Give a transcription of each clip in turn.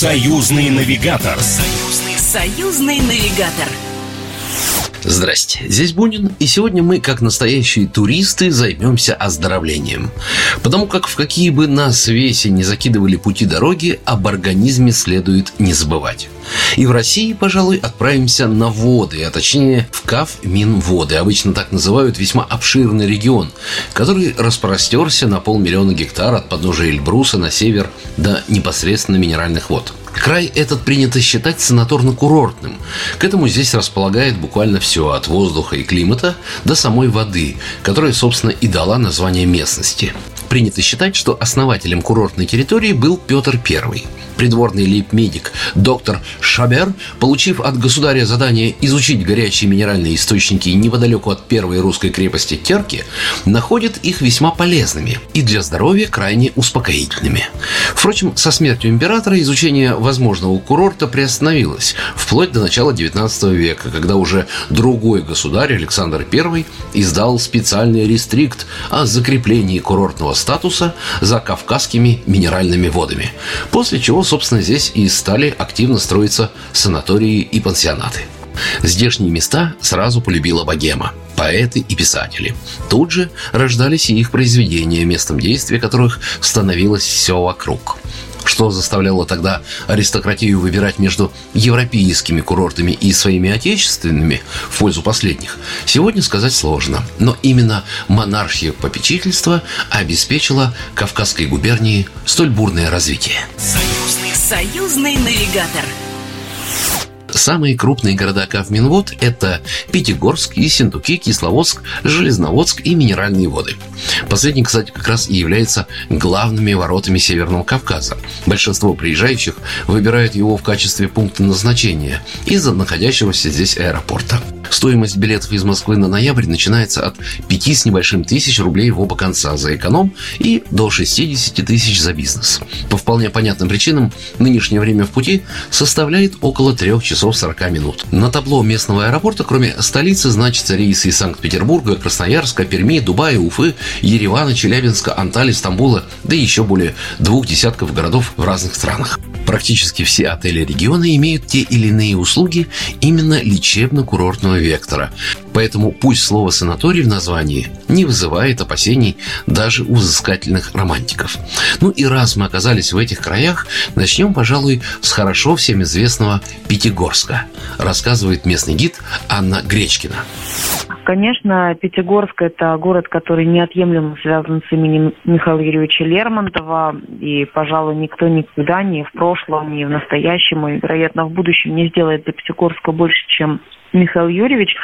Союзный навигатор. Союзный, союзный навигатор. Здрасте, здесь Бунин, и сегодня мы, как настоящие туристы, займемся оздоровлением. Потому как в какие бы нас весе не закидывали пути дороги, об организме следует не забывать. И в России, пожалуй, отправимся на воды, а точнее в КАФ Минводы. Обычно так называют весьма обширный регион, который распростерся на полмиллиона гектар от подножия Эльбруса на север до непосредственно минеральных вод. Край этот принято считать санаторно-курортным. К этому здесь располагает буквально все от воздуха и климата до самой воды, которая, собственно, и дала название местности. Принято считать, что основателем курортной территории был Петр I. Придворный лейб-медик доктор Шабер, получив от государя задание изучить горячие минеральные источники неподалеку от первой русской крепости Терки, находит их весьма полезными и для здоровья крайне успокоительными. Впрочем, со смертью императора изучение возможного курорта приостановилось вплоть до начала XIX века, когда уже другой государь Александр I издал специальный рестрикт о закреплении курортного статуса за кавказскими минеральными водами, после чего собственно, здесь и стали активно строиться санатории и пансионаты. Здешние места сразу полюбила богема поэты и писатели. Тут же рождались и их произведения, местом действия которых становилось все вокруг что заставляло тогда аристократию выбирать между европейскими курортами и своими отечественными в пользу последних, сегодня сказать сложно. Но именно монархия попечительства обеспечила Кавказской губернии столь бурное развитие. Союзный, навигатор. Самые крупные города Кавминвод – это Пятигорск, Ессентуки, Кисловодск, Железноводск и Минеральные воды. Последний, кстати, как раз и является главными воротами Северного Кавказа. Большинство приезжающих выбирают его в качестве пункта назначения из-за находящегося здесь аэропорта. Стоимость билетов из Москвы на ноябрь начинается от 5 с небольшим тысяч рублей в оба конца за эконом и до 60 тысяч за бизнес. По вполне понятным причинам нынешнее время в пути составляет около 3 часов 40 минут. На табло местного аэропорта, кроме столицы, значатся рейсы из Санкт-Петербурга, Красноярска, Перми, Дубая, Уфы, Еревана, Челябинска, Анталии, Стамбула, да еще более двух десятков городов в разных странах. Практически все отели региона имеют те или иные услуги именно лечебно-курортного вектора. Поэтому пусть слово «санаторий» в названии не вызывает опасений даже у взыскательных романтиков. Ну и раз мы оказались в этих краях, начнем, пожалуй, с хорошо всем известного Пятигорска, рассказывает местный гид Анна Гречкина. Конечно, Пятигорск – это город, который неотъемлемо связан с именем Михаила Юрьевича Лермонтова. И, пожалуй, никто никогда ни в прошлом, ни в настоящем, и, вероятно, в будущем не сделает для Пятигорска больше, чем Михаил Юрьевич,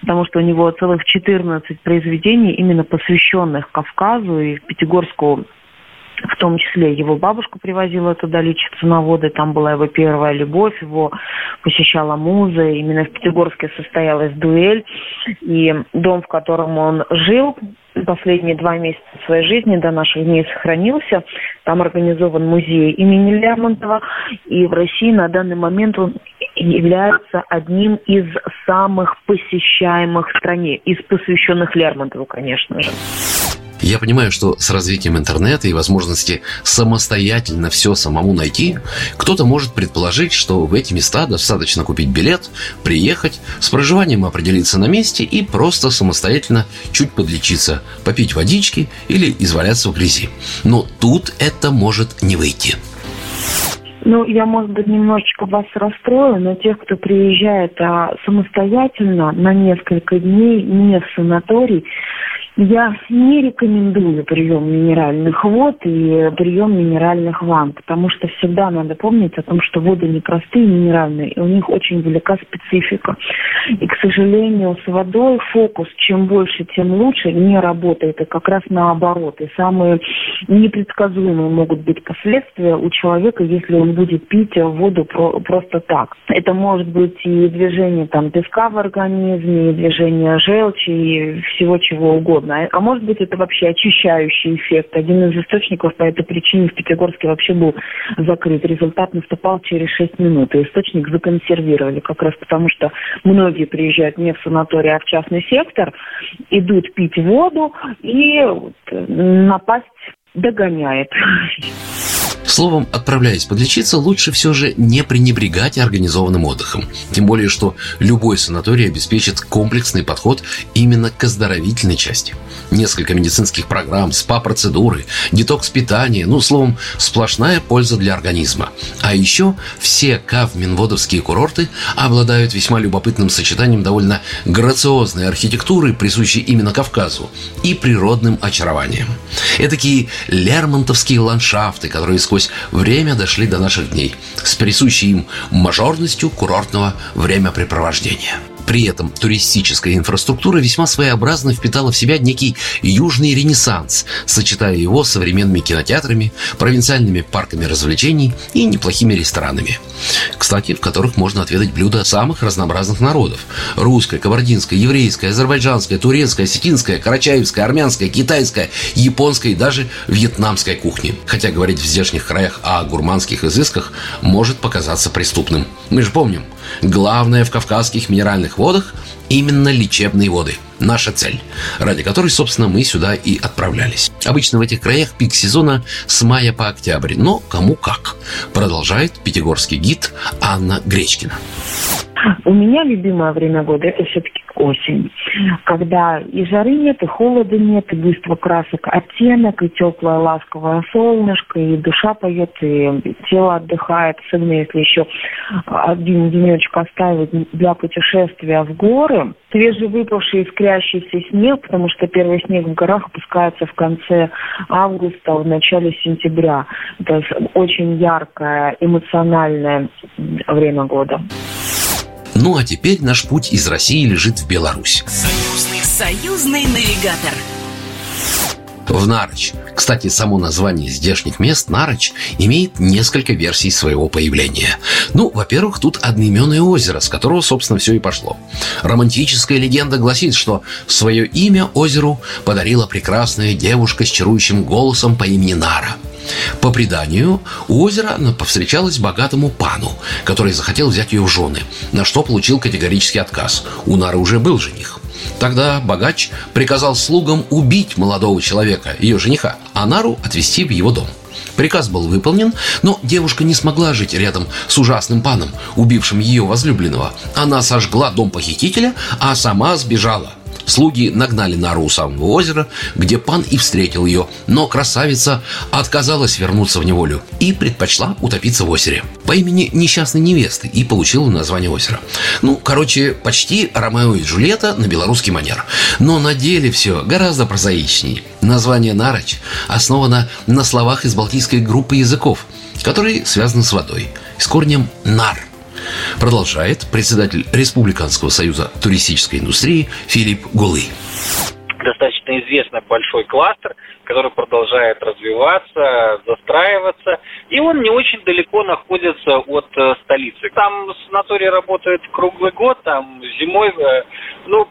потому что у него целых 14 произведений, именно посвященных Кавказу и Пятигорску том числе его бабушку привозила туда лечиться на воды, там была его первая любовь, его посещала муза, именно в Пятигорске состоялась дуэль, и дом, в котором он жил, последние два месяца своей жизни до наших дней сохранился. Там организован музей имени Лермонтова, и в России на данный момент он является одним из самых посещаемых в стране, из посвященных Лермонтову, конечно же. Я понимаю, что с развитием интернета и возможности самостоятельно все самому найти, кто-то может предположить, что в эти места достаточно купить билет, приехать, с проживанием определиться на месте и просто самостоятельно чуть подлечиться, попить водички или изваляться в грязи. Но тут это может не выйти. Ну, я, может быть, немножечко вас расстрою, но тех, кто приезжает а, самостоятельно на несколько дней, не в санаторий, я не рекомендую прием минеральных вод и прием минеральных ванн, потому что всегда надо помнить о том, что воды непростые, минеральные, и у них очень велика специфика. И, к сожалению, с водой фокус чем больше, тем лучше не работает, и как раз наоборот. И самые непредсказуемые могут быть последствия у человека, если он будет пить воду про- просто так. Это может быть и движение там песка в организме, и движение желчи, и всего чего угодно угодно. А может быть, это вообще очищающий эффект. Один из источников по этой причине в Пятигорске вообще был закрыт. Результат наступал через 6 минут. И источник законсервировали, как раз потому, что многие приезжают не в санаторий, а в частный сектор, идут пить воду, и напасть догоняет. Словом, отправляясь подлечиться, лучше все же не пренебрегать организованным отдыхом. Тем более, что любой санаторий обеспечит комплексный подход именно к оздоровительной части. Несколько медицинских программ, СПА-процедуры, детокс-питание, ну, словом, сплошная польза для организма. А еще все КАВ-Минводовские курорты обладают весьма любопытным сочетанием довольно грациозной архитектуры, присущей именно Кавказу, и природным очарованием. Этакие лермонтовские ландшафты, которые сквозь время дошли до наших дней, с присущей им мажорностью курортного времяпрепровождения. При этом туристическая инфраструктура весьма своеобразно впитала в себя некий южный ренессанс, сочетая его с современными кинотеатрами, провинциальными парками развлечений и неплохими ресторанами. Кстати, в которых можно отведать блюда самых разнообразных народов. Русская, кабардинская, еврейская, азербайджанская, турецкая, осетинская, карачаевская, армянская, китайская, японская и даже вьетнамская кухни. Хотя говорить в здешних краях о гурманских изысках может показаться преступным. Мы же помним, главное в кавказских минеральных водах именно лечебные воды. Наша цель, ради которой, собственно, мы сюда и отправлялись. Обычно в этих краях пик сезона с мая по октябрь, но кому как. Продолжает пятигорский гид Анна Гречкина. У меня любимое время года – это все-таки осень, когда и жары нет, и холода нет, и быстро красок оттенок, и теплое ласковое солнышко, и душа поет, и тело отдыхает, особенно если еще один денечек оставить для путешествия в горы. Свежевыпавший искрящийся снег, потому что первый снег в горах опускается в конце августа, в начале сентября. Это очень яркое, эмоциональное время года. Ну а теперь наш путь из России лежит в Беларусь. Союзный, союзный навигатор. В Нарочь. Кстати, само название здешних мест Нарочь имеет несколько версий своего появления. Ну, во-первых, тут одноименное озеро, с которого, собственно, все и пошло. Романтическая легенда гласит, что свое имя озеру подарила прекрасная девушка с чарующим голосом по имени Нара – по преданию, у озера она повстречалась богатому пану, который захотел взять ее в жены, на что получил категорический отказ. У Нары уже был жених. Тогда богач приказал слугам убить молодого человека, ее жениха, а Нару отвезти в его дом. Приказ был выполнен, но девушка не смогла жить рядом с ужасным паном, убившим ее возлюбленного. Она сожгла дом похитителя, а сама сбежала – Слуги нагнали Нару у самого озера, где пан и встретил ее, но красавица отказалась вернуться в неволю и предпочла утопиться в озере по имени несчастной невесты и получила название озера. Ну, короче, почти Ромео и Джульетта на белорусский манер. Но на деле все гораздо прозаичнее. Название Нароч основано на словах из балтийской группы языков, которые связаны с водой, с корнем «нар», Продолжает председатель Республиканского союза туристической индустрии Филипп Гулы достаточно известный большой кластер, который продолжает развиваться, застраиваться, и он не очень далеко находится от э, столицы. Там санаторий работает круглый год, там зимой, э, ну,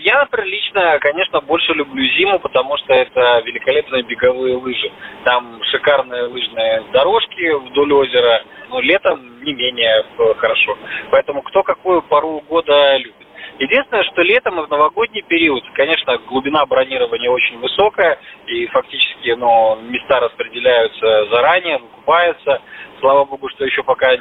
я, например, лично, конечно, больше люблю зиму, потому что это великолепные беговые лыжи. Там шикарные лыжные дорожки вдоль озера, но летом не менее э, хорошо. Поэтому кто какую пару года любит. Единственное, что летом и в новогодний период, конечно, глубина бронирования очень высокая, и фактически ну, места распределяются заранее, выкупаются. Слава богу, что еще пока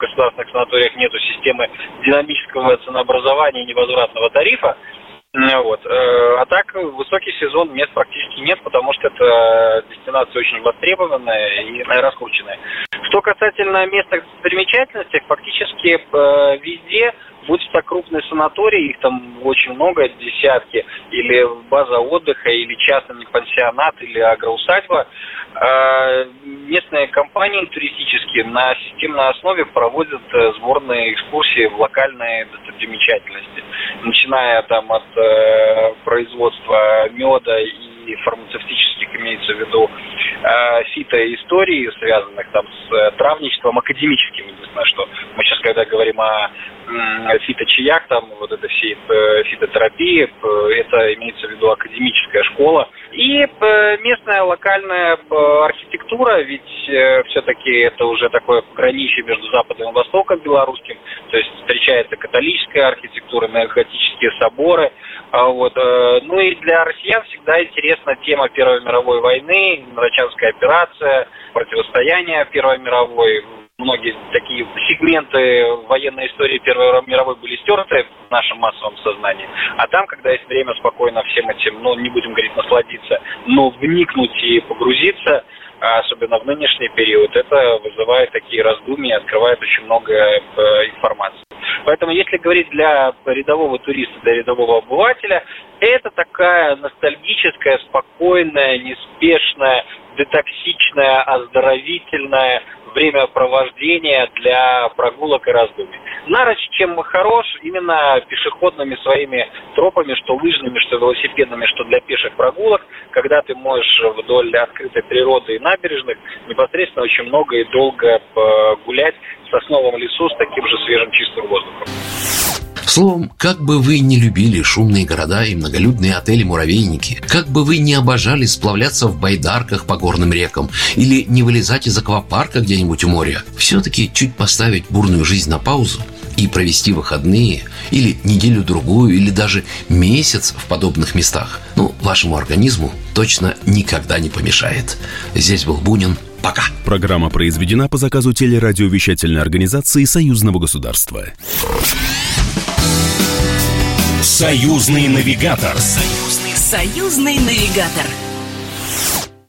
государственных санаториях нету системы динамического ценообразования и невозвратного тарифа. Вот. Э, а так, высокий сезон мест практически нет, потому что это дестинация очень востребованная и раскрученная. Что касательно местных достопримечательностей, фактически э, везде, будь это крупный санаторий, их там очень много, десятки, или база отдыха, или частный пансионат, или агроусадьба, э, местные компании туристические на системной основе проводят э, сборные экскурсии в локальные достопримечательности, начиная там от э, производства меда и фармацевтических, имеется в виду, э, фитоисторий, связанных там с э, травничеством, академическими естественно, что мы сейчас, когда говорим о фиточаях, там вот это все э, фитотерапии, это имеется в виду академическая школа. И местная локальная архитектура, ведь все-таки это уже такое пограничие между Западом и Востоком белорусским, то есть встречается католическая архитектура, готические соборы, а вот. Ну и для россиян всегда интересна тема Первой мировой войны, Нарочанская операция, противостояние Первой мировой, многие такие сегменты военной истории Первой мировой были стерты в нашем массовом сознании. А там, когда есть время спокойно всем этим, ну, не будем говорить насладиться, но вникнуть и погрузиться, а особенно в нынешний период, это вызывает такие раздумья, открывает очень много э, информации. Поэтому, если говорить для рядового туриста, для рядового обывателя, это такая ностальгическая, спокойная, неспешная, детоксичная, оздоровительная времяпровождения для прогулок и раздумий. Нароч чем хорош именно пешеходными своими тропами, что лыжными, что велосипедными, что для пеших прогулок, когда ты можешь вдоль открытой природы и набережных непосредственно очень много и долго гулять в сосновом лесу с таким же свежим чистым воздухом. Словом, как бы вы не любили шумные города и многолюдные отели-муравейники, как бы вы не обожали сплавляться в байдарках по горным рекам или не вылезать из аквапарка где-нибудь у моря, все-таки чуть поставить бурную жизнь на паузу и провести выходные или неделю-другую или даже месяц в подобных местах, ну, вашему организму точно никогда не помешает. Здесь был Бунин. Пока. Программа произведена по заказу телерадиовещательной организации Союзного государства. Союзный навигатор. Союзный, союзный навигатор.